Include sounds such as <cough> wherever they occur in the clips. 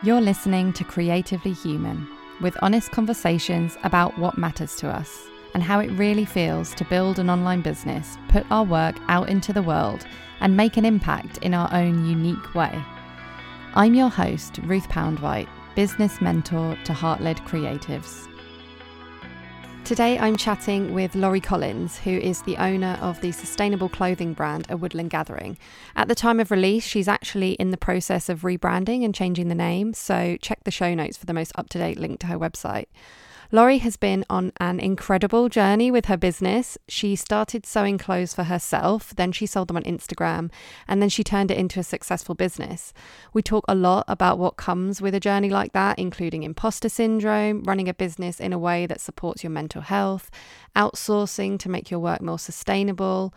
You're listening to Creatively Human, with honest conversations about what matters to us and how it really feels to build an online business, put our work out into the world, and make an impact in our own unique way. I'm your host, Ruth Poundwhite, business mentor to heart led creatives. Today I'm chatting with Laurie Collins, who is the owner of the sustainable clothing brand A Woodland Gathering. At the time of release, she's actually in the process of rebranding and changing the name, so check the show notes for the most up to date link to her website. Laurie has been on an incredible journey with her business. She started sewing clothes for herself, then she sold them on Instagram, and then she turned it into a successful business. We talk a lot about what comes with a journey like that, including imposter syndrome, running a business in a way that supports your mental health, outsourcing to make your work more sustainable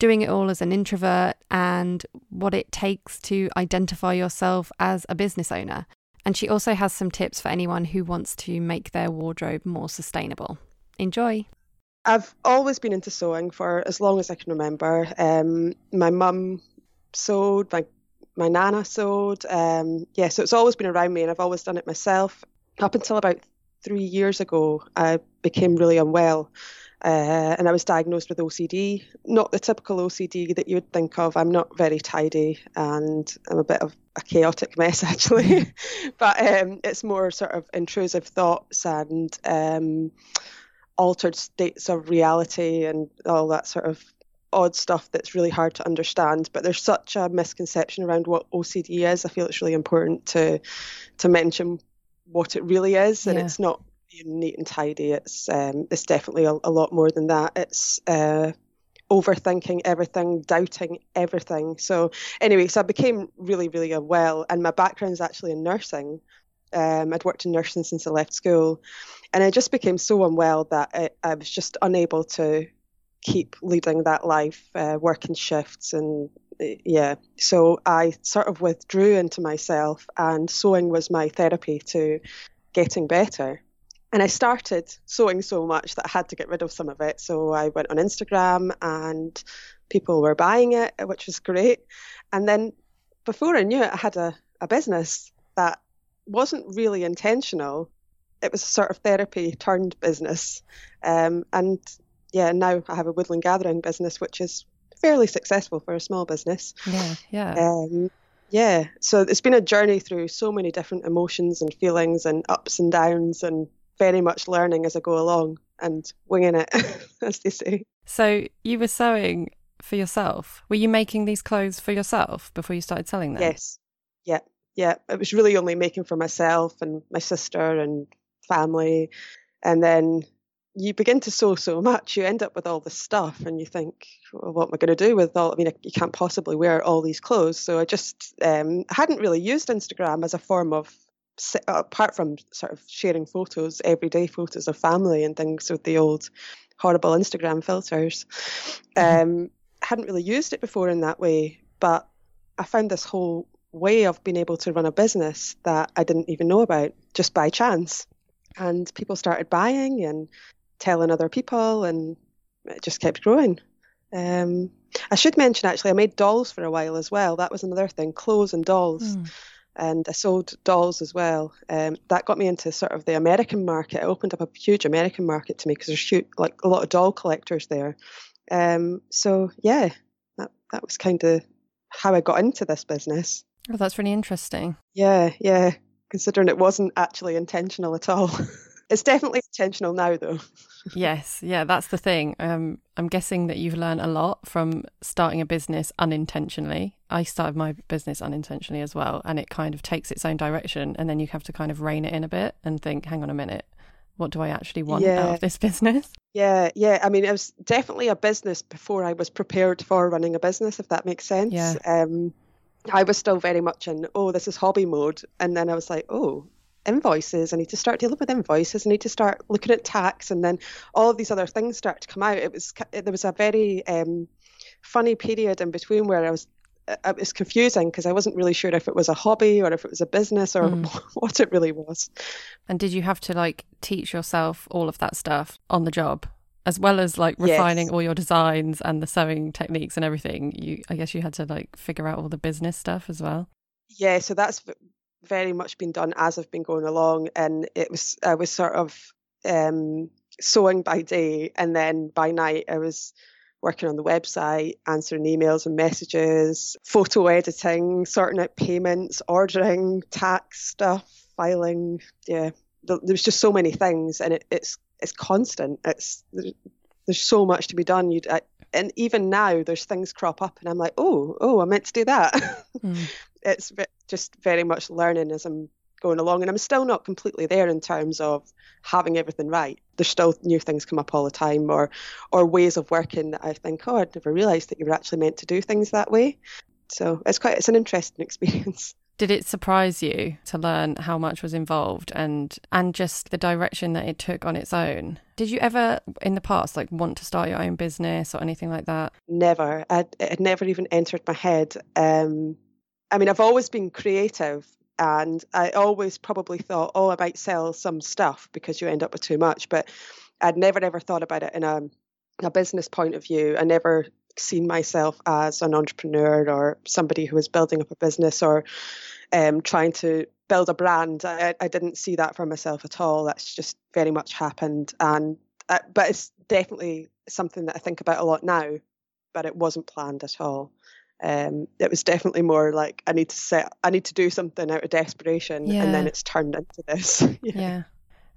doing it all as an introvert and what it takes to identify yourself as a business owner. And she also has some tips for anyone who wants to make their wardrobe more sustainable. Enjoy. I've always been into sewing for as long as I can remember. Um, my mum sewed, my my nana sewed. Um, yeah, so it's always been around me, and I've always done it myself. Up until about three years ago, I became really unwell, uh, and I was diagnosed with OCD. Not the typical OCD that you would think of. I'm not very tidy and I'm a bit of a chaotic mess, <laughs> actually. but um, it's more sort of intrusive thoughts and um, altered states of reality and all that sort of odd stuff that's really hard to understand. But there's such a misconception around what OCD is. I feel it's really important to to mention what it really is, and yeah. it's not neat and tidy. It's um, it's definitely a, a, lot more than that. It's uh, overthinking everything, doubting everything. So anyway, so I became really, really unwell, and my background is actually in nursing. Um, I'd worked in nursing since I left school, and I just became so unwell that I, I was just unable to keep leading that life, uh, working shifts, and uh, yeah. So I sort of withdrew into myself, and sewing was my therapy to getting better. And I started sewing so much that I had to get rid of some of it. So I went on Instagram and people were buying it, which was great. And then before I knew it, I had a, a business that wasn't really intentional. It was a sort of therapy turned business. Um, and yeah, now I have a woodland gathering business, which is fairly successful for a small business. Yeah, yeah. Um, yeah, so it's been a journey through so many different emotions and feelings and ups and downs and very much learning as I go along and winging it, <laughs> as they say. So you were sewing for yourself. Were you making these clothes for yourself before you started selling them? Yes. Yeah. Yeah. It was really only making for myself and my sister and family. And then you begin to sew so much, you end up with all this stuff, and you think, well, what am I going to do with all? I mean, you can't possibly wear all these clothes. So I just um, hadn't really used Instagram as a form of apart from sort of sharing photos, everyday photos of family and things with the old horrible Instagram filters, mm-hmm. um, hadn't really used it before in that way. But I found this whole way of being able to run a business that I didn't even know about just by chance. And people started buying and telling other people, and it just kept growing. Um, I should mention actually, I made dolls for a while as well. That was another thing, clothes and dolls. Mm and I sold dolls as well. Um, that got me into sort of the American market. It opened up a huge American market to me because there's huge, like a lot of doll collectors there. Um, so yeah, that that was kind of how I got into this business. Oh, that's really interesting. Yeah, yeah. Considering it wasn't actually intentional at all. <laughs> it's definitely intentional now, though <laughs> yes, yeah, that's the thing. Um, I'm guessing that you've learned a lot from starting a business unintentionally. I started my business unintentionally as well, and it kind of takes its own direction, and then you have to kind of rein it in a bit and think, hang on a minute, what do I actually want yeah. out of this <laughs> business? Yeah, yeah. I mean, it was definitely a business before I was prepared for running a business, if that makes sense. Yeah. Um, I was still very much in, oh, this is hobby mode. And then I was like, oh, invoices. I need to start dealing with invoices. I need to start looking at tax, and then all of these other things start to come out. It was there was a very um, funny period in between where I was uh, it was confusing because I wasn't really sure if it was a hobby or if it was a business or mm. <laughs> what it really was. And did you have to like teach yourself all of that stuff on the job? As well as like refining yes. all your designs and the sewing techniques and everything, you I guess you had to like figure out all the business stuff as well. Yeah, so that's very much been done as I've been going along, and it was I was sort of um, sewing by day, and then by night I was working on the website, answering emails and messages, photo editing, sorting out payments, ordering, tax stuff, filing. Yeah, there's just so many things, and it, it's it's constant. It's there's so much to be done. You and even now there's things crop up, and I'm like, oh, oh, I meant to do that. Mm. <laughs> it's just very much learning as I'm going along, and I'm still not completely there in terms of having everything right. There's still new things come up all the time, or or ways of working that I think, oh, I'd never realised that you were actually meant to do things that way. So it's quite it's an interesting <laughs> experience. Did it surprise you to learn how much was involved and and just the direction that it took on its own? Did you ever in the past like want to start your own business or anything like that? Never. I'd, it never even entered my head. Um, I mean, I've always been creative, and I always probably thought, oh, I might sell some stuff because you end up with too much. But I'd never ever thought about it in a a business point of view. I never seen myself as an entrepreneur or somebody who was building up a business or um, trying to build a brand. I, I, didn't see that for myself at all. That's just very much happened. And uh, but it's definitely something that I think about a lot now. But it wasn't planned at all. Um, it was definitely more like I need to set, I need to do something out of desperation, yeah. and then it's turned into this. <laughs> yeah. yeah.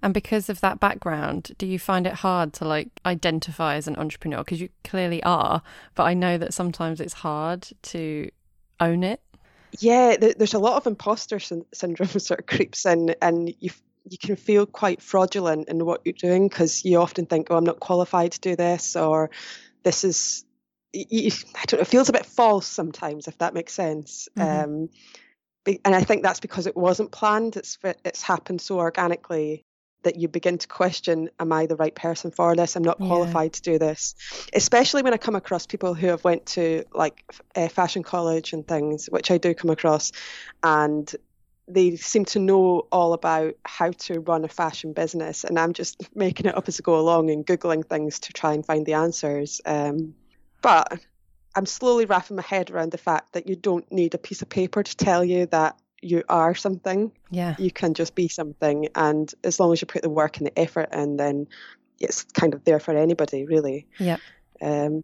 And because of that background, do you find it hard to like identify as an entrepreneur? Because you clearly are, but I know that sometimes it's hard to own it. Yeah, there's a lot of imposter syndrome <laughs> sort of creeps in, and you you can feel quite fraudulent in what you're doing because you often think, "Oh, I'm not qualified to do this," or "This is." You, I don't know. It feels a bit false sometimes, if that makes sense. Mm-hmm. Um, and I think that's because it wasn't planned. It's it's happened so organically that you begin to question am i the right person for this i'm not qualified yeah. to do this especially when i come across people who have went to like uh, fashion college and things which i do come across and they seem to know all about how to run a fashion business and i'm just <laughs> making it up as i go along and googling things to try and find the answers um, but i'm slowly wrapping my head around the fact that you don't need a piece of paper to tell you that you are something. Yeah. You can just be something. And as long as you put the work and the effort in, then it's kind of there for anybody, really. Yeah. Um,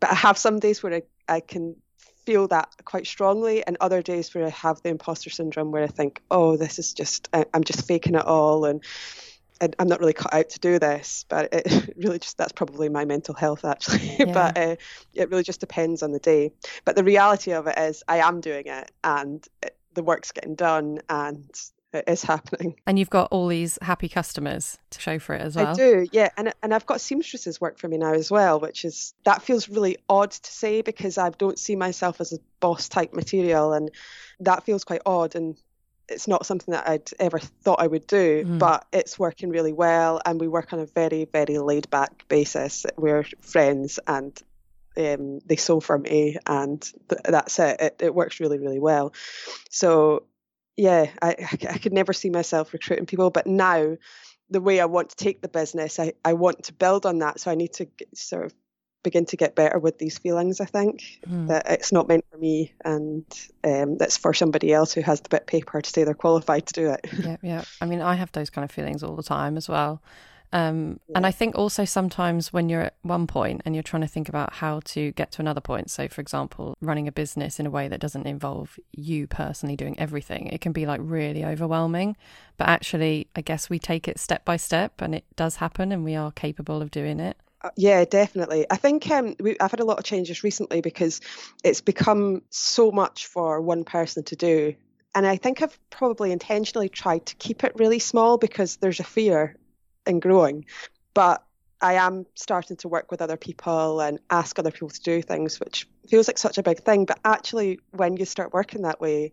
but I have some days where I, I can feel that quite strongly, and other days where I have the imposter syndrome where I think, oh, this is just, I, I'm just faking it all. And, I'm not really cut out to do this, but it <laughs> really just that's probably my mental health actually. <laughs> Yeah. but uh, it really just depends on the day. But the reality of it is, I am doing it, and it, the work's getting done and it is happening. And you've got all these happy customers to show for it as well. I do, yeah. And and I've got seamstresses work for me now as well, which is that feels really odd to say because I don't see myself as a boss type material, and that feels quite odd. And it's not something that I'd ever thought I would do, mm. but it's working really well, and we work on a very very laid back basis. We're friends, and um, they sew for me, and th- that's it. it. It works really, really well. So, yeah, I, I could never see myself recruiting people, but now the way I want to take the business, I, I want to build on that. So I need to get, sort of begin to get better with these feelings. I think mm. that it's not meant for me, and um, that's for somebody else who has the bit of paper to say they're qualified to do it. Yeah, yeah. I mean, I have those kind of feelings all the time as well. Um, yeah. And I think also sometimes when you're at one point and you're trying to think about how to get to another point, so for example, running a business in a way that doesn't involve you personally doing everything, it can be like really overwhelming. But actually, I guess we take it step by step and it does happen and we are capable of doing it. Uh, yeah, definitely. I think um, we, I've had a lot of changes recently because it's become so much for one person to do. And I think I've probably intentionally tried to keep it really small because there's a fear and growing. But I am starting to work with other people and ask other people to do things, which feels like such a big thing. But actually, when you start working that way,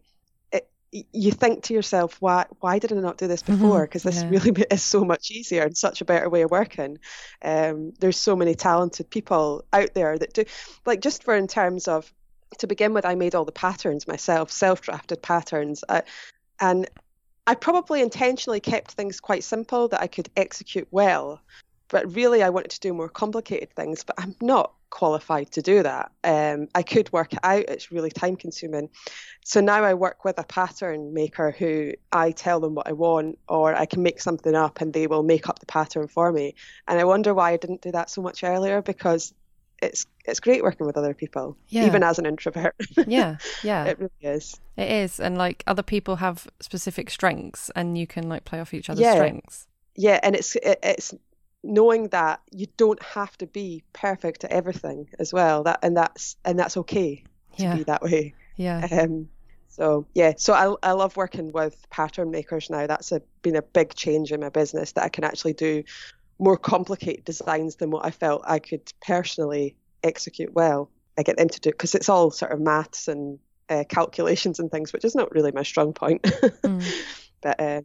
it, you think to yourself, why why did I not do this mm-hmm. before? Because this yeah. really <laughs> is so much easier and such a better way of working. Um, there's so many talented people out there that do, like just for in terms of to begin with, I made all the patterns myself, self-drafted patterns, uh, and I probably intentionally kept things quite simple that I could execute well. But really, I wanted to do more complicated things, but I'm not qualified to do that. Um, I could work it out, it's really time consuming. So now I work with a pattern maker who I tell them what I want, or I can make something up and they will make up the pattern for me. And I wonder why I didn't do that so much earlier because it's it's great working with other people, yeah. even as an introvert. <laughs> yeah, yeah, it really is. It is, and like other people have specific strengths, and you can like play off each other's yeah. strengths. Yeah, and it's it, it's knowing that you don't have to be perfect at everything as well. That and that's and that's okay to yeah. be that way. Yeah. Um, so yeah, so I I love working with pattern makers now. That's a, been a big change in my business that I can actually do more complicated designs than what I felt I could personally execute well. I get them to do because it's all sort of maths and uh, calculations and things, which is not really my strong point. <laughs> mm. But uh,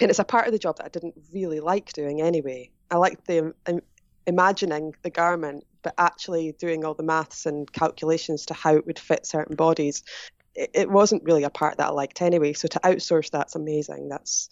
and it's a part of the job that I didn't really like doing anyway. I liked the um, imagining the garment, but actually doing all the maths and calculations to how it would fit certain bodies. It, it wasn't really a part that I liked anyway. So to outsource that's amazing. That's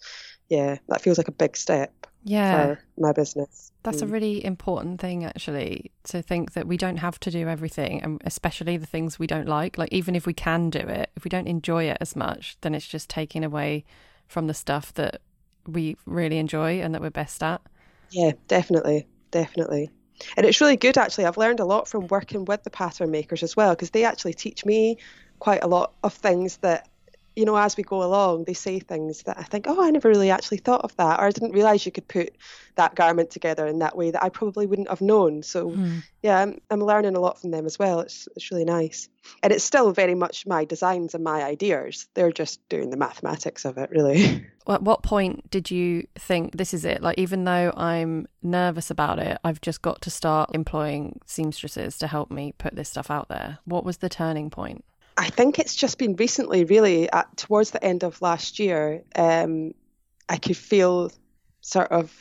yeah, that feels like a big step yeah. for my business. That's mm. a really important thing, actually, to think that we don't have to do everything, and especially the things we don't like. Like, even if we can do it, if we don't enjoy it as much, then it's just taking away from the stuff that we really enjoy and that we're best at. Yeah, definitely. Definitely. And it's really good, actually. I've learned a lot from working with the pattern makers as well, because they actually teach me quite a lot of things that you know, as we go along, they say things that I think, oh, I never really actually thought of that, or I didn't realize you could put that garment together in that way that I probably wouldn't have known. So, mm. yeah, I'm, I'm learning a lot from them as well. It's, it's really nice. And it's still very much my designs and my ideas. They're just doing the mathematics of it, really. <laughs> At what point did you think this is it? Like, even though I'm nervous about it, I've just got to start employing seamstresses to help me put this stuff out there. What was the turning point? I think it's just been recently, really, at, towards the end of last year, um, I could feel sort of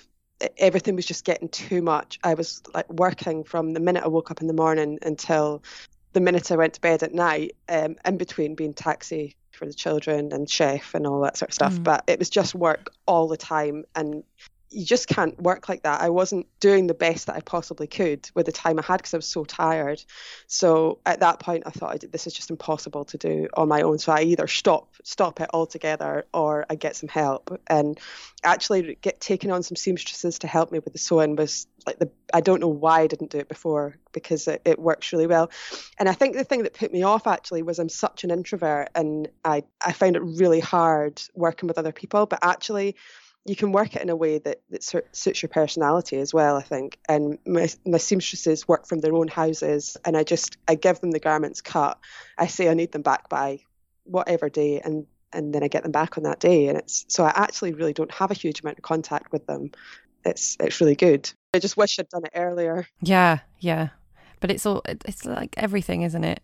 everything was just getting too much. I was like working from the minute I woke up in the morning until the minute I went to bed at night, um, in between being taxi for the children and chef and all that sort of stuff. Mm. But it was just work all the time. And you just can't work like that. I wasn't doing the best that I possibly could with the time I had because I was so tired. So at that point, I thought this is just impossible to do on my own. So I either stop stop it altogether or I get some help. And actually, get taking on some seamstresses to help me with the sewing was like the I don't know why I didn't do it before because it, it works really well. And I think the thing that put me off actually was I'm such an introvert and I I found it really hard working with other people. But actually you can work it in a way that, that suits your personality as well, I think. And my, my seamstresses work from their own houses, and I just I give them the garments cut. I say I need them back by whatever day, and and then I get them back on that day. And it's so I actually really don't have a huge amount of contact with them. It's it's really good. I just wish I'd done it earlier. Yeah, yeah, but it's all it's like everything, isn't it?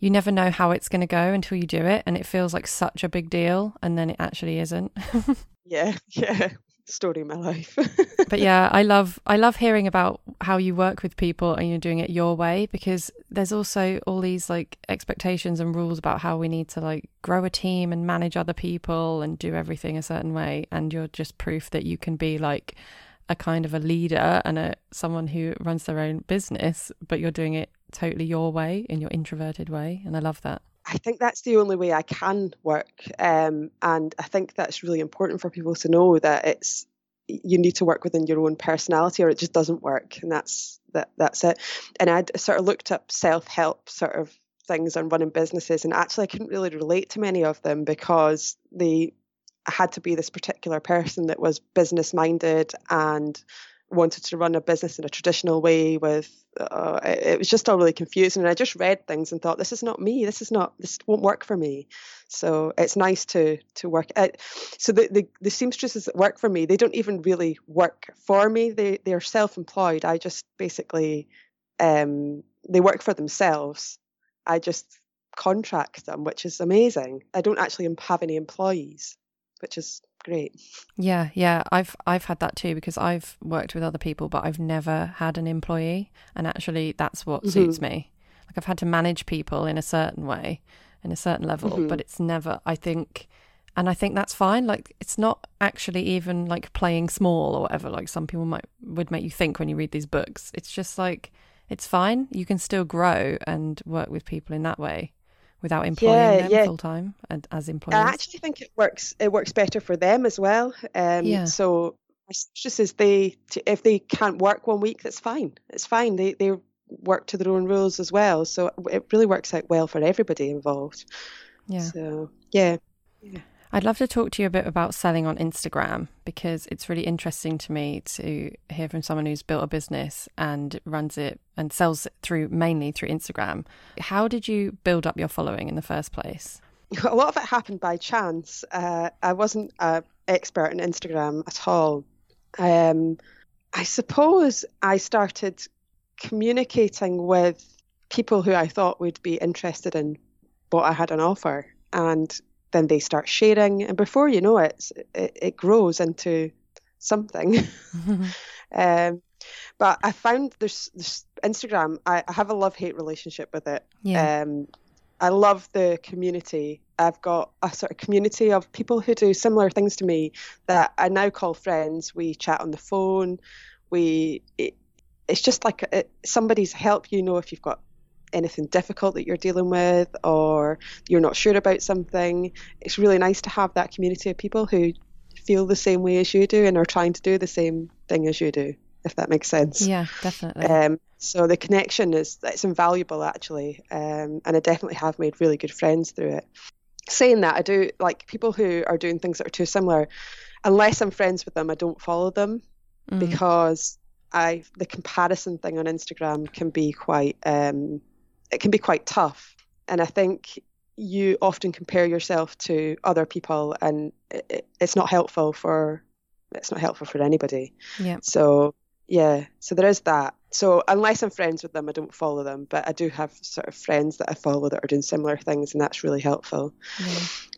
You never know how it's going to go until you do it, and it feels like such a big deal, and then it actually isn't. <laughs> yeah, <laughs> yeah. Story of my life. <laughs> but yeah, I love I love hearing about how you work with people and you're doing it your way because there's also all these like expectations and rules about how we need to like grow a team and manage other people and do everything a certain way and you're just proof that you can be like a kind of a leader and a someone who runs their own business, but you're doing it totally your way in your introverted way and I love that. I think that's the only way I can work. Um, and I think that's really important for people to know that it's you need to work within your own personality or it just doesn't work. And that's that that's it. And I'd sort of looked up self-help sort of things on running businesses and actually I couldn't really relate to many of them because they had to be this particular person that was business minded and wanted to run a business in a traditional way with uh, it was just all really confusing. And i just read things and thought this is not me. This is not this won't work for me. So it's nice to to work at so the, the the seamstresses that work for me they don't even really work for me. They they're self-employed. I just basically um they work for themselves. I just contract them which is amazing. I don't actually have any employees which is great. Yeah, yeah, I've I've had that too because I've worked with other people, but I've never had an employee, and actually, that's what mm-hmm. suits me. Like I've had to manage people in a certain way, in a certain level, mm-hmm. but it's never. I think, and I think that's fine. Like it's not actually even like playing small or whatever. Like some people might would make you think when you read these books. It's just like it's fine. You can still grow and work with people in that way without employing yeah, them yeah. full time and as employees. I actually think it works. It works better for them as well. Um, yeah. So just as they, if they can't work one week, that's fine. It's fine. They they work to their own rules as well. So it really works out well for everybody involved. Yeah. So yeah. yeah. I'd love to talk to you a bit about selling on Instagram because it's really interesting to me to hear from someone who's built a business and runs it and sells it through mainly through Instagram. How did you build up your following in the first place? <laughs> A lot of it happened by chance. Uh, I wasn't an expert in Instagram at all. Um, I suppose I started communicating with people who I thought would be interested in what I had on offer. And then they start sharing. And before you know it, it, it grows into something. <laughs> <laughs> um, but I found this, this Instagram, I, I, have a love hate relationship with it. Yeah. Um, I love the community. I've got a sort of community of people who do similar things to me that I now call friends. We chat on the phone. We it, it's just like it, somebody's help you know if you've got anything difficult that you're dealing with or you're not sure about something. It's really nice to have that community of people who feel the same way as you do and are trying to do the same thing as you do, if that makes sense. Yeah, definitely. Um, so the connection is it's invaluable actually, um, and I definitely have made really good friends through it. Saying that, I do like people who are doing things that are too similar. Unless I'm friends with them, I don't follow them mm. because I the comparison thing on Instagram can be quite um, it can be quite tough, and I think you often compare yourself to other people, and it, it's not helpful for it's not helpful for anybody. Yeah. So yeah, so there is that. So unless I'm friends with them, I don't follow them, but I do have sort of friends that I follow that are doing similar things, and that's really helpful.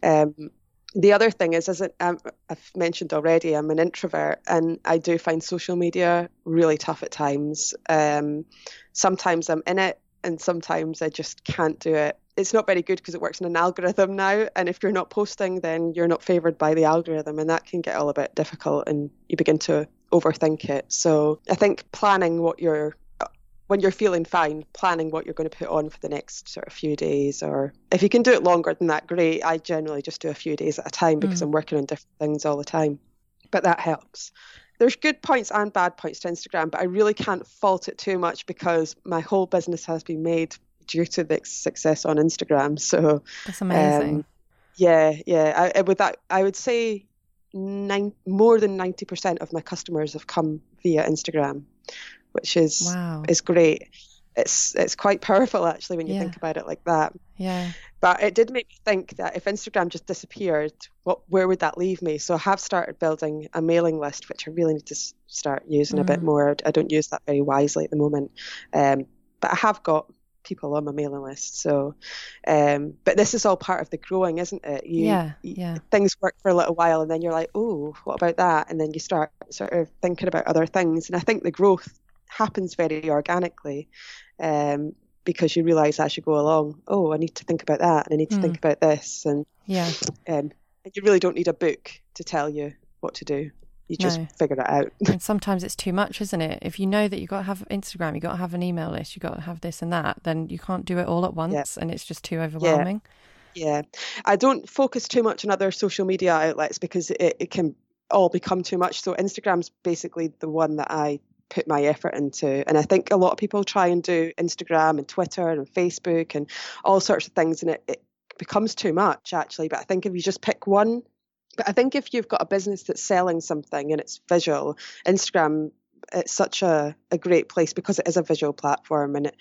Yeah. Um, the other thing is, as um, I've mentioned already, I'm an introvert and I do find social media really tough at times. Um, sometimes I'm in it and sometimes I just can't do it. It's not very good because it works in an algorithm now. And if you're not posting, then you're not favored by the algorithm. And that can get all a bit difficult and you begin to overthink it. So I think planning what you're when you're feeling fine, planning what you're going to put on for the next sort of few days, or if you can do it longer than that, great. I generally just do a few days at a time because mm. I'm working on different things all the time, but that helps. There's good points and bad points to Instagram, but I really can't fault it too much because my whole business has been made due to the success on Instagram. So that's amazing. Um, yeah, yeah. I, with that, I would say nine, more than ninety percent of my customers have come via Instagram, which is wow. is great. It's it's quite powerful actually when you yeah. think about it like that. Yeah. But it did make me think that if Instagram just disappeared, what where would that leave me? So I have started building a mailing list, which I really need to start using mm. a bit mm. more. I don't use that very wisely at the moment, um, but I have got people on my mailing list. So, um, but this is all part of the growing, isn't it? You, yeah, yeah. Things work for a little while, and then you're like, oh, what about that? And then you start sort of thinking about other things. And I think the growth happens very organically um, because you realize as you go along, oh, I need to think about that and I need to mm. think about this. And yeah, um, you really don't need a book to tell you what to do. You just no. figure it out. and sometimes it's too much, isn't it? If you know that you've got to have Instagram, you've got to have an email list, you've got to have this and that, then you can't do it all at once yeah. and it's just too overwhelming. Yeah. yeah. I don't focus too much on other social media outlets because it, it can all become too much. So Instagram's basically the one that I put my effort into. And I think a lot of people try and do Instagram and Twitter and Facebook and all sorts of things, and it, it becomes too much actually. But I think if you just pick one, but I think if you've got a business that's selling something and it's visual, Instagram it's such a, a great place because it is a visual platform and it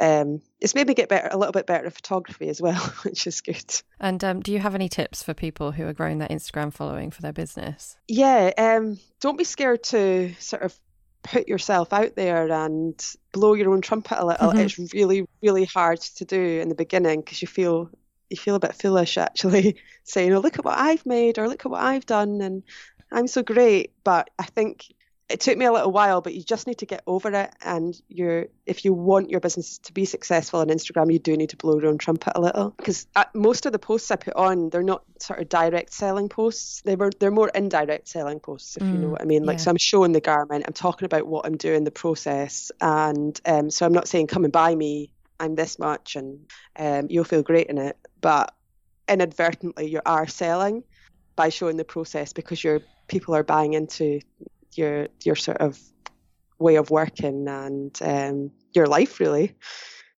um, it's made me get better a little bit better at photography as well, <laughs> which is good. And um, do you have any tips for people who are growing their Instagram following for their business? Yeah, um, don't be scared to sort of put yourself out there and blow your own trumpet a little. Mm-hmm. It's really, really hard to do in the beginning because you feel you feel a bit foolish actually <laughs> saying, "Oh, look at what I've made," or "Look at what I've done," and I'm so great. But I think it took me a little while, but you just need to get over it. And you're, if you want your business to be successful on Instagram, you do need to blow your own trumpet a little. Because uh, most of the posts I put on, they're not sort of direct selling posts. They were, they're more indirect selling posts, if mm, you know mm, what I mean. Like, yeah. so I'm showing the garment, I'm talking about what I'm doing, the process, and um, so I'm not saying come and buy me. I'm this much, and um, you'll feel great in it. But inadvertently, you are selling by showing the process because your people are buying into your your sort of way of working and um, your life really.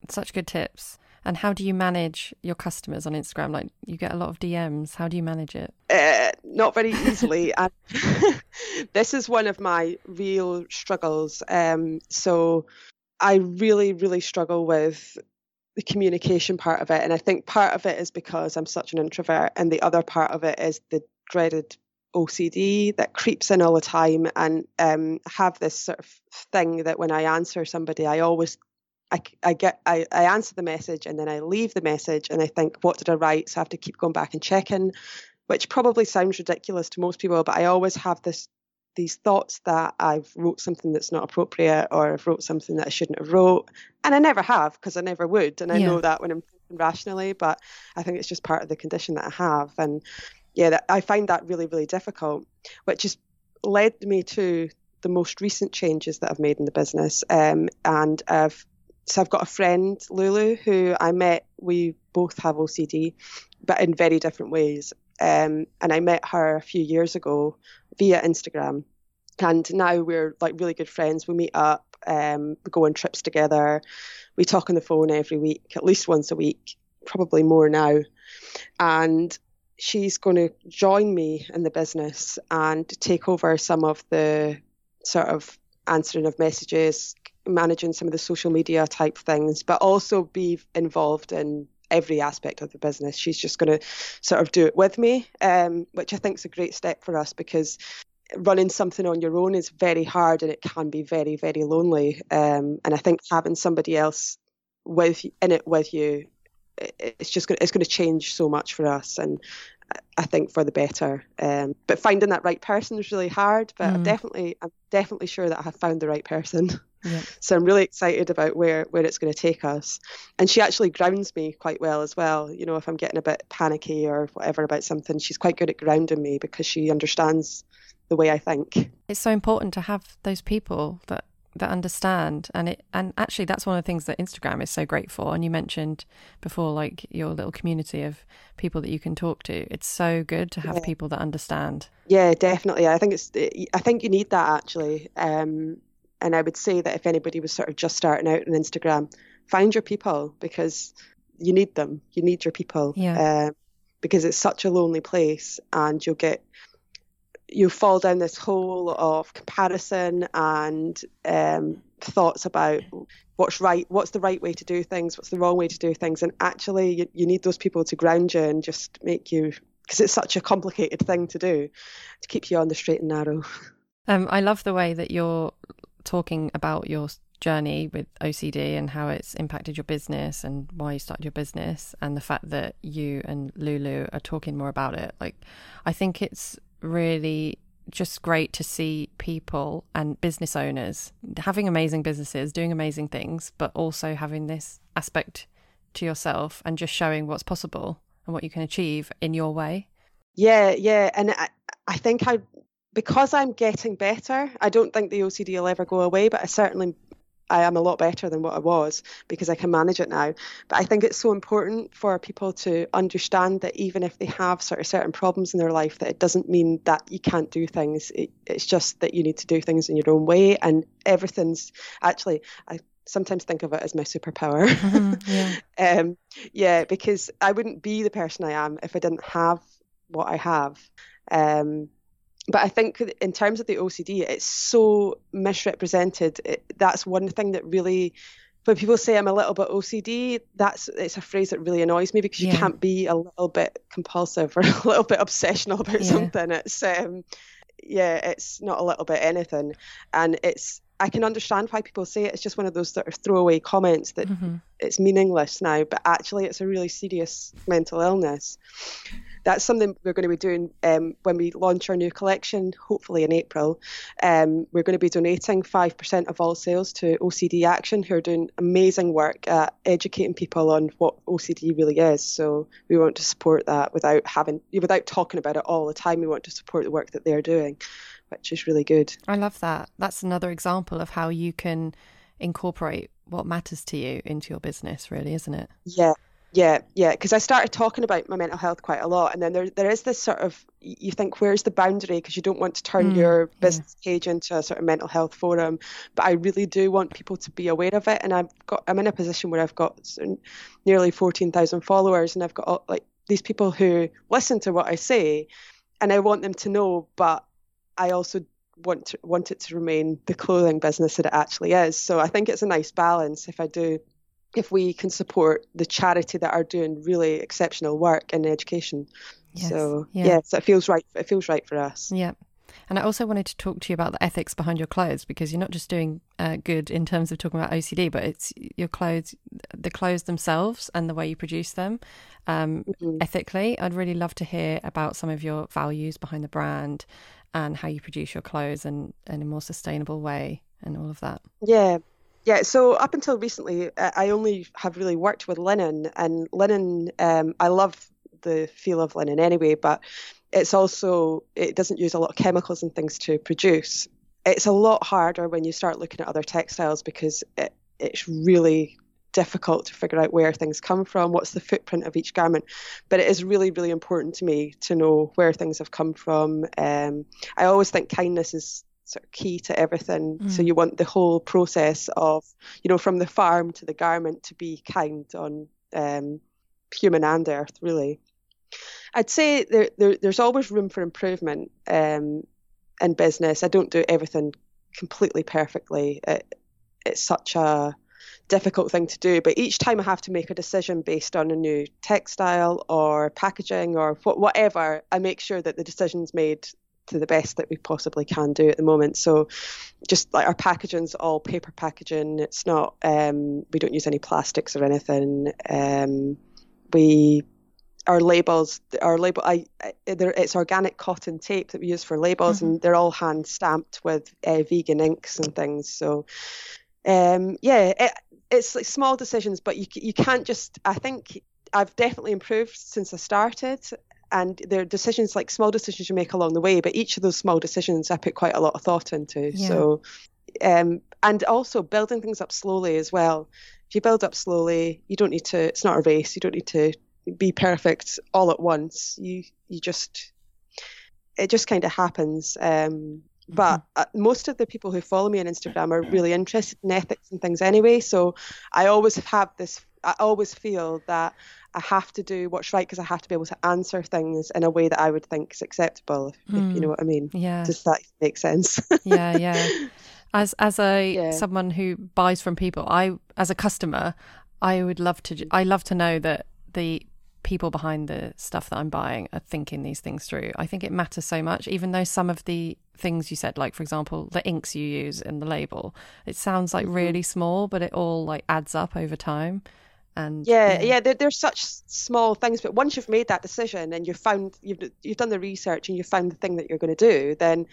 Such good tips. And how do you manage your customers on Instagram? Like you get a lot of DMs. How do you manage it? Uh, not very easily. <laughs> and <laughs> this is one of my real struggles. Um, so I really, really struggle with the communication part of it. And I think part of it is because I'm such an introvert, and the other part of it is the dreaded OCD that creeps in all the time and um, have this sort of thing that when I answer somebody, I always I, I get I, I answer the message and then I leave the message and I think what did I write? So I have to keep going back and checking which probably sounds ridiculous to most people but I always have this these thoughts that I've wrote something that's not appropriate or I've wrote something that I shouldn't have wrote. And I never have because I never would. And I yeah. know that when I'm thinking rationally but I think it's just part of the condition that I have. And yeah, that, I find that really, really difficult, which has led me to the most recent changes that I've made in the business. Um, and I've so I've got a friend, Lulu, who I met. We both have OCD, but in very different ways. Um, and I met her a few years ago via Instagram, and now we're like really good friends. We meet up, um, we go on trips together, we talk on the phone every week, at least once a week, probably more now. And she's going to join me in the business and take over some of the sort of answering of messages, managing some of the social media type things, but also be involved in every aspect of the business. She's just going to sort of do it with me, um, which I think is a great step for us because running something on your own is very hard and it can be very, very lonely. Um, and I think having somebody else with in it with you it's just going to, it's going to change so much for us and I think for the better. Um, but finding that right person is really hard. But mm. I'm definitely, I'm definitely sure that I have found the right person. Yeah. <laughs> So I'm really excited about where where it's going to take us. And she actually grounds me quite well as well. You know, if I'm getting a bit panicky or whatever about something, she's quite good at grounding me because she understands the way I think. It's so important to have those people that that understand. And it and actually that's one of the things that Instagram is so great for. And you mentioned before like your little community of people that you can talk to. It's so good to have yeah. people that understand. Yeah definitely. I think it's I think you need that actually. Um, and I would say that if anybody was sort of just starting out on Instagram find your people because you need them. You need your people. Yeah. Um, because it's such a lonely place and you'll get you fall down this hole of comparison and um, thoughts about what's right, what's the right way to do things, what's the wrong way to do things, and actually you, you need those people to ground you and just make you because it's such a complicated thing to do to keep you on the straight and narrow. Um, I love the way that you're talking about your journey with OCD and how it's impacted your business and why you started your business and the fact that you and Lulu are talking more about it. Like, I think it's really just great to see people and business owners having amazing businesses, doing amazing things, but also having this aspect to yourself and just showing what's possible and what you can achieve in your way. Yeah, yeah. And I, I think I, because I'm getting better, I don't think the OCD will ever go away, but I certainly I am a lot better than what I was because I can manage it now. But I think it's so important for people to understand that even if they have sort of certain problems in their life, that it doesn't mean that you can't do things. It, it's just that you need to do things in your own way, and everything's actually. I sometimes think of it as my superpower. <laughs> Mm-hmm, yeah. <laughs> um, yeah, because I wouldn't be the person I am if I didn't have what I have. Um, but I think in terms of the OCD, it's so misrepresented. It, that's one thing that really, when people say I'm a little bit OCD, that's it's a phrase that really annoys me because you can't be a little bit compulsive <laughs> or a little bit obsessional about yeah. something. It's um, yeah, it's not a little bit anything, and it's I can understand why people say it. It's just one of those sort of throwaway comments that mm-hmm. it's meaningless now, but actually it's a really serious mental illness. that's something we're going to be doing um, when we launch our new collection, hopefully in April. Um, we're going to be donating 5% of all sales to OCD Action, who are doing amazing work at educating people on what OCD really is. So we want to support that without having, without talking about it all the time. We want to support the work that they're doing, which is really good. I love that. That's another example of how you can incorporate what matters to you into your business, really, isn't it? Yeah, yeah, yeah, because I started talking about my mental health quite a lot, and then there there is this sort of you think where's the boundary because you don't want to turn mm, your business yeah. page into a sort of mental health forum, but I really do want people to be aware of it, and I've got I'm in a position where I've got nearly fourteen thousand followers, and I've got like these people who listen to what I say, and I want them to know, but I also want to, want it to remain the clothing business that it actually is. So I think it's a nice balance if I do if we can support the charity that are doing really exceptional work in education. Yes, so yeah. yeah, so it feels right. It feels right for us. Yeah. And I also wanted to talk to you about the ethics behind your clothes because you're not just doing uh, good in terms of talking about OCD, but it's your clothes, the clothes themselves, and the way you produce them um, mm-hmm. ethically. I'd really love to hear about some of your values behind the brand and how you produce your clothes and in a more sustainable way and all of that. Yeah, yeah, so up until recently, I only have really worked with linen, and linen, um, I love the feel of linen anyway, but it's also, it doesn't use a lot of chemicals and things to produce. It's a lot harder when you start looking at other textiles because it, it's really difficult to figure out where things come from, what's the footprint of each garment. But it is really, really important to me to know where things have come from. Um, I always think kindness is sort of key to everything. Mm. So you want the whole process of, you know, from the farm to the garment to be kind on um, human and earth, really. I'd say there, there, there's always room for improvement um, in business. I don't do everything completely perfectly. It, it's such a difficult thing to do. But each time I have to make a decision based on a new textile or packaging or whatever, I make sure that the decision's made to the best that we possibly can do at the moment. So, just like our packaging's all paper packaging. It's not. Um, we don't use any plastics or anything. Um, we our labels our label I, I it's organic cotton tape that we use for labels mm-hmm. and they're all hand stamped with uh, vegan inks and things so um, yeah it, it's like small decisions but you you can't just I think I've definitely improved since I started and there are decisions like small decisions you make along the way but each of those small decisions i put quite a lot of thought into yeah. so um, and also building things up slowly as well if you build up slowly you don't need to it's not a race you don't need to be perfect all at once you you just it just kind of happens um, but mm-hmm. uh, most of the people who follow me on Instagram are really interested in ethics and things anyway. So I always have this, I always feel that I have to do what's right because I have to be able to answer things in a way that I would think is acceptable, if, mm. if you hmm. know what I mean. Yeah. Does that make sense? <laughs> yeah, yeah. As as a yeah. someone who buys from people, I as a customer, I would love to. I love to know that the people behind the stuff that I'm buying are thinking these things through. I think it matters so much, even though some of the things you said, like for example, the inks you use in the label, it sounds like mm-hmm. really small, but it all like adds up over time and yeah yeah, yeah they're, they're such small things but once you've made that decision and you've found you've you've done the research and you've found the thing that you're going to do then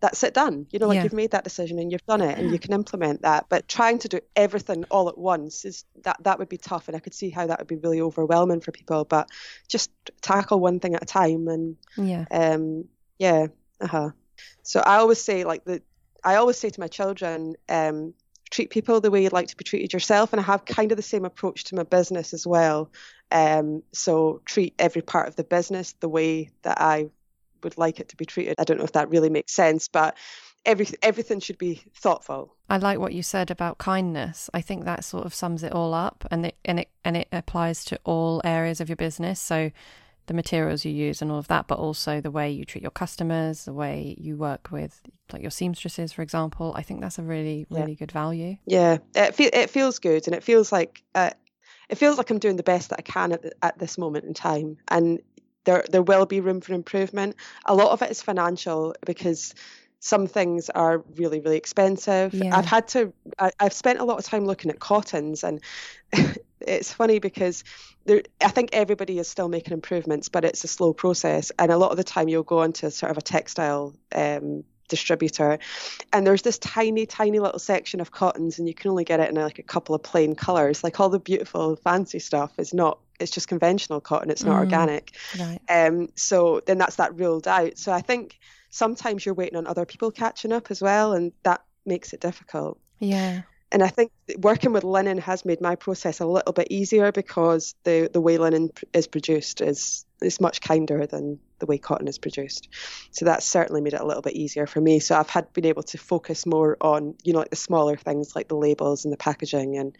that's it done you know like yeah. you've made that decision and you've done it and you can implement that but trying to do everything all at once is that that would be tough and i could see how that would be really overwhelming for people but just tackle one thing at a time and yeah um yeah uh-huh so i always say like the i always say to my children um treat people the way you'd like to be treated yourself. And I have kind of the same approach to my business as well. Um, so treat every part of the business the way that I would like it to be treated. I don't know if that really makes sense, but every, everything should be thoughtful. I like what you said about kindness. I think that sort of sums it all up, and it and it and it applies to all areas of your business. So the materials you use and all of that, but also the way you treat your customers, the way you work with like your seamstresses, for example. I think that's a really, really yeah. good value. Yeah, it, fe- it feels good, and it feels like uh, it feels like I'm doing the best that I can at, the, at this moment in time, and there there will be room for improvement. A lot of it is financial because some things are really really expensive yeah. i've had to I, have spent a lot of time looking at cottons and <laughs> it's funny because there, I think everybody is still making improvements, but it's a slow process. And a lot of the time, you'll go into sort of a textile um, distributor. And there's this tiny tiny little section of cottons and you can only get it in like a couple of plain colors. Like all the beautiful fancy stuff is not it's just conventional cotton. It's not mm, organic. Right. um so then that's that ruled out. So i think sometimes you're waiting on other people catching up as well and that makes it difficult. Yeah. And I think working with linen has made my process a little bit easier because the, the way linen is produced is is much kinder than the way cotton is produced. So that's certainly made it a little bit easier for me. So I've had been able to focus more on you know like the smaller things like the labels and the packaging and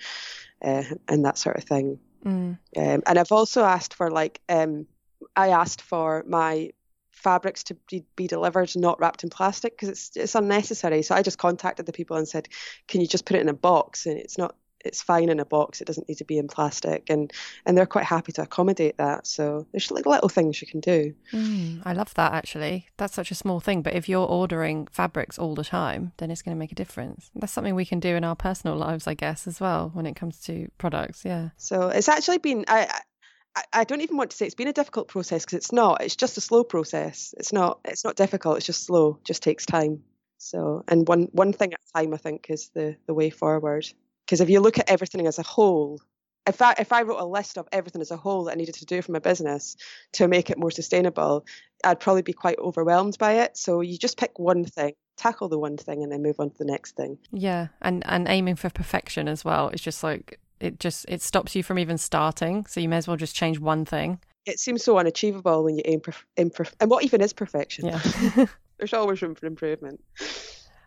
uh, and that sort of thing. Mm. Um, and I've also asked for like um, I asked for my fabrics to be, be delivered not wrapped in plastic because it's it's unnecessary. So I just contacted the people and said, "Can you just put it in a box?" And it's not it's fine in a box. It doesn't need to be in plastic, and and they're quite happy to accommodate that. So there's like little things you can do. Mm, I love that actually. That's such a small thing, but if you're ordering fabrics all the time, then it's going to make a difference. That's something we can do in our personal lives, I guess, as well when it comes to products. Yeah. So it's actually been I I, don't even want to say it's been a difficult process because it's not. It's just a slow process. It's not. It's not difficult. It's just slow. It just takes time. So, and one one thing at a time, I think, is the the way forward. Because if you look at everything as a whole, if I if I wrote a list of everything as a whole that I needed to do for my business to make it more sustainable, I'd probably be quite overwhelmed by it. So you just pick one thing, tackle the one thing, and then move on to the next thing. Yeah, and and aiming for perfection as well. It's just like it just it stops you from even starting. So you may as well just change one thing. It seems so unachievable when you aim for, for and what even is perfection? Yeah. <laughs> There's always room for improvement.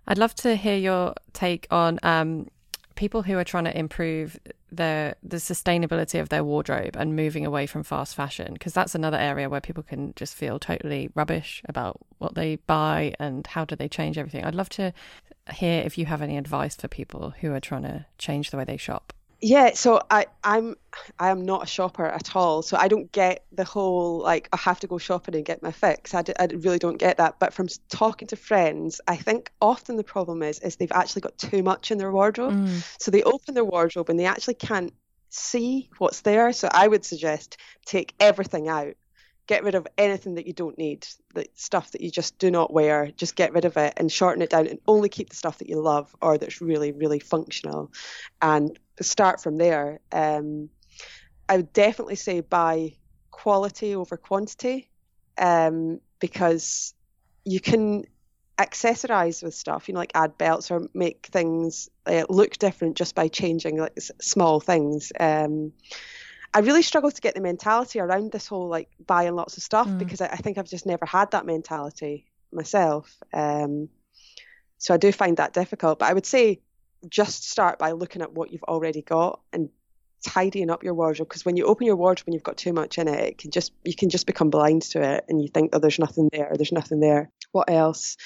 I'd love to hear your take on um, people who are trying to improve the the sustainability of their wardrobe and moving away from fast fashion because that's another area where people can just feel totally rubbish about what they buy and how do they change everything. I'd love to hear if you have any advice for people who are trying to change the way they shop yeah so i i'm i am not a shopper at all so i don't get the whole like i have to go shopping and get my fix. I, d- I really don't get that. But from talking to friends i think often the problem is is they've actually got too much in their wardrobe. Mm. so they open their wardrobe and they actually can't see what's there. So i would suggest take everything out. Get rid of anything that you don't need, the stuff that you just do not wear, just get rid of it and shorten it down and only keep the stuff that you love or that's really, really functional. And start from there. Um, I would definitely say buy quality over quantity um, because you can accessorize with stuff, you know, like add belts or make things uh, look different just by changing like small things. Um, I really struggle to get the mentality around this whole like buying lots of stuff mm. because I, I, think I've just never had that mentality myself. Um, so I do find that difficult. But I would say just start by looking at what you've already got and tidying up your wardrobe because when you open your wardrobe and you've got too much in it, it can just you can just become blind to it and you think oh there's nothing there, there's nothing there. What else?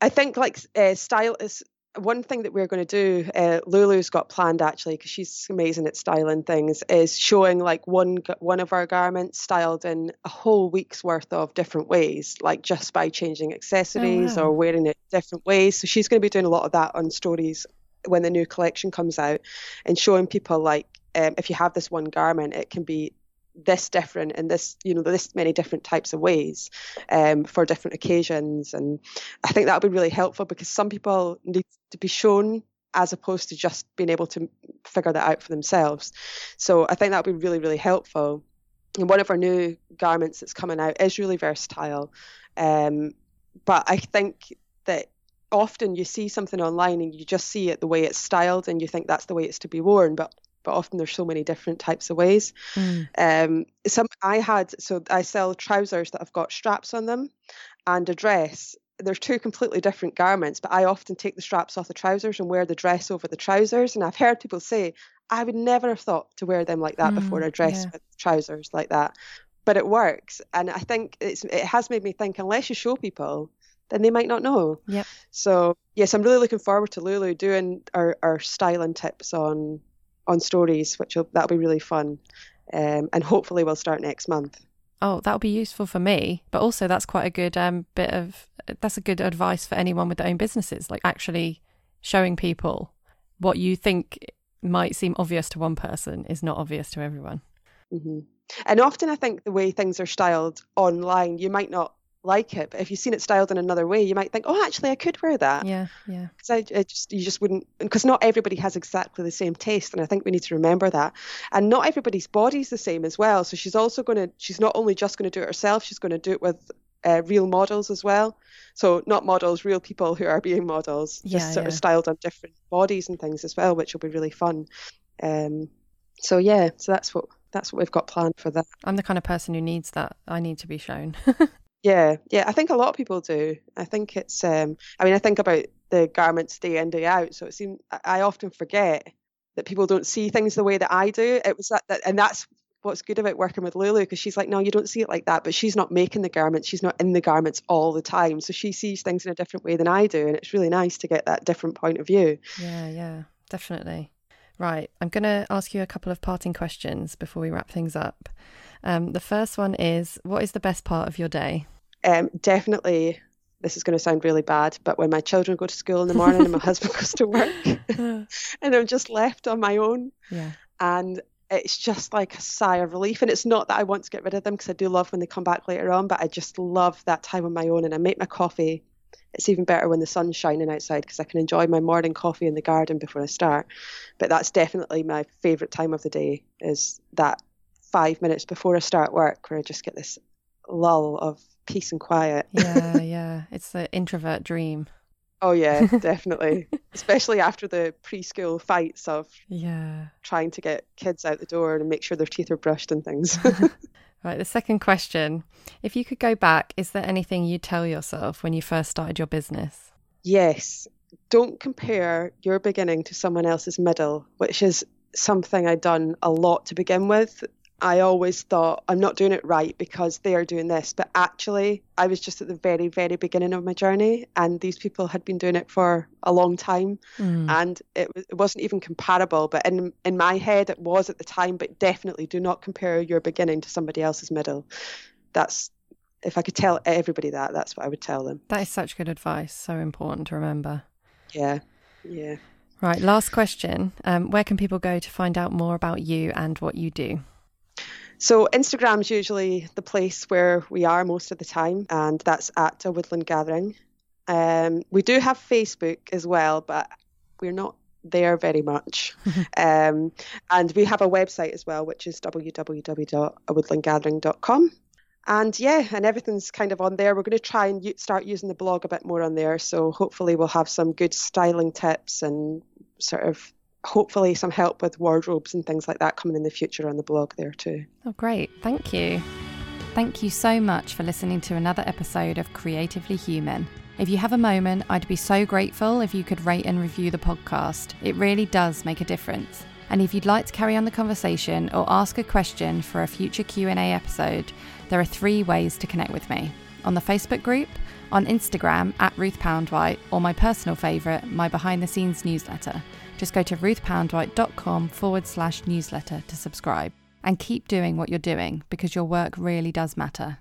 I think like uh, style is one thing that we're going to do, uh, Lulu's got planned actually because she's amazing at styling things, is showing like one one of our garments styled in a whole week's worth of different ways, like just by changing accessories oh, wow. or wearing it different ways. So she's going to be doing a lot of that on stories when the new collection comes out, and showing people like um, if you have this one garment, it can be this different in this you know this many different types of ways um, for different occasions. And i think that would be really helpful because some people need to be shown as opposed to just being able to figure that out for themselves. So i think that would be really really helpful. And one of our new garments that's coming out is really versatile. Um, but i think that often you see something online and you just see it the way it's styled and you think that's the way it's to be worn but but often there's so many different types of ways. Mm. Um, some I had so I sell trousers that have got straps on them, and a dress. There's two completely different garments, but I often take the straps off the trousers and wear the dress over the trousers. And I've heard people say, I would never have thought to wear them like that mm, before a dress yeah. with trousers like that. But it works. And I think it's it has made me think unless you show people, then they might not know. Yeah. So yes, I'm really looking forward to Lulu doing our, our styling tips on on stories, which will, that'll be really fun. Um, and hopefully we'll start next month. Oh, that'll be useful for me, but also that's quite a good um, bit of that's a good advice for anyone with their own businesses, like actually showing people what you think might seem obvious to one person is not obvious to everyone. Mm-hmm. And often I think the way things are styled online, you might not like it, but if you've seen it styled in another way, you might think, oh, actually, I could wear that. Yeah, yeah. Because I, I, just, you just wouldn't, because not everybody has exactly the same taste, and I think we need to remember that. And not everybody's body's the same as well. So she's also going to, she's not only just going to do it herself, she's going to do it with uh, real models as well. So not models, real people who are being models, just Yeah, sort yeah. of styled on different bodies and things as well, which will be really fun. Um, so yeah, so that's what that's what we've got planned for that. I'm the kind of person who needs that. I need to be shown. <laughs> Yeah, yeah, I think a lot of people do. I think it's um I mean I think about the garments day in day out, so it seems I often forget that people don't see things the way that I do. It was that, that and that's what's good about working with Lulu because she's like, no, you don't see it like that, but she's not making the garments, she's not in the garments all the time, so she sees things in a different way than I do, and it's really nice to get that different point of view. yeah, yeah, definitely. Right. I'm going to ask you a couple of parting questions before we wrap things up. Um, the first one is What is the best part of your day? Um, definitely. This is going to sound really bad, but when my children go to school in the morning and my <laughs> husband goes to work, <laughs> and I'm just left on my own, Yeah. and it's just like a sigh of relief. And it's not that I want to get rid of them because I do love when they come back later on, but I just love that time on my own. And I make my coffee. It's even better when the sun's shining outside because I can enjoy my morning coffee in the garden before I start. But that's definitely my favourite time of the day is that five minutes before I start work where I just get this lull of peace and quiet. Yeah, <laughs> yeah. It's the introvert dream. Oh yeah, <laughs> definitely. Especially after the preschool fights of Yeah. trying to get kids out the door and make sure their teeth are brushed and things. <laughs> Right. The second question If you could go back, is there anything you'd tell yourself when you first started your business? yes, don't compare your beginning to someone else's middle, which is something I'd done a lot to begin with. I always thought I'm not doing it right because they are doing this, but actually, I was just at the very, very beginning of my journey, and these people had been doing it for a long time. Mm. and it, it wasn't even comparable. But in in my head, it was at the time. But definitely, do not compare your beginning to somebody else's middle. That's if I could tell everybody that, that's what I would tell them. That is such good advice. So important to remember. Yeah, yeah. Right. Last question. Um, where can people go to find out more about you and what you do? So Instagram's usually the place where we are most of the time, and that's at a woodland gathering. Um, we do have Facebook as well, but we're not there very much. <laughs> um, and we have a website as well, which is www.awoodlandgathering.com. And yeah, and everything's kind of on there. We're going to try and u- start using the blog a bit more on there. So hopefully we'll have some good styling tips and sort of hopefully some help with wardrobes and things like that coming in the future on the blog there too. Oh, great. Thank you. Thank you so much for listening to another episode of Creatively Human. If you have a moment, I'd be so grateful if you could rate and review the podcast. It really does make a difference. And if you'd like to carry on the conversation or ask a question for a future Q&A episode, there are three ways to connect with me. On the Facebook group, on Instagram at Ruth Poundwhite, or my personal favourite, my behind the scenes newsletter. Just go to ruthpoundwhite.com forward slash newsletter to subscribe. And keep doing what you're doing because your work really does matter.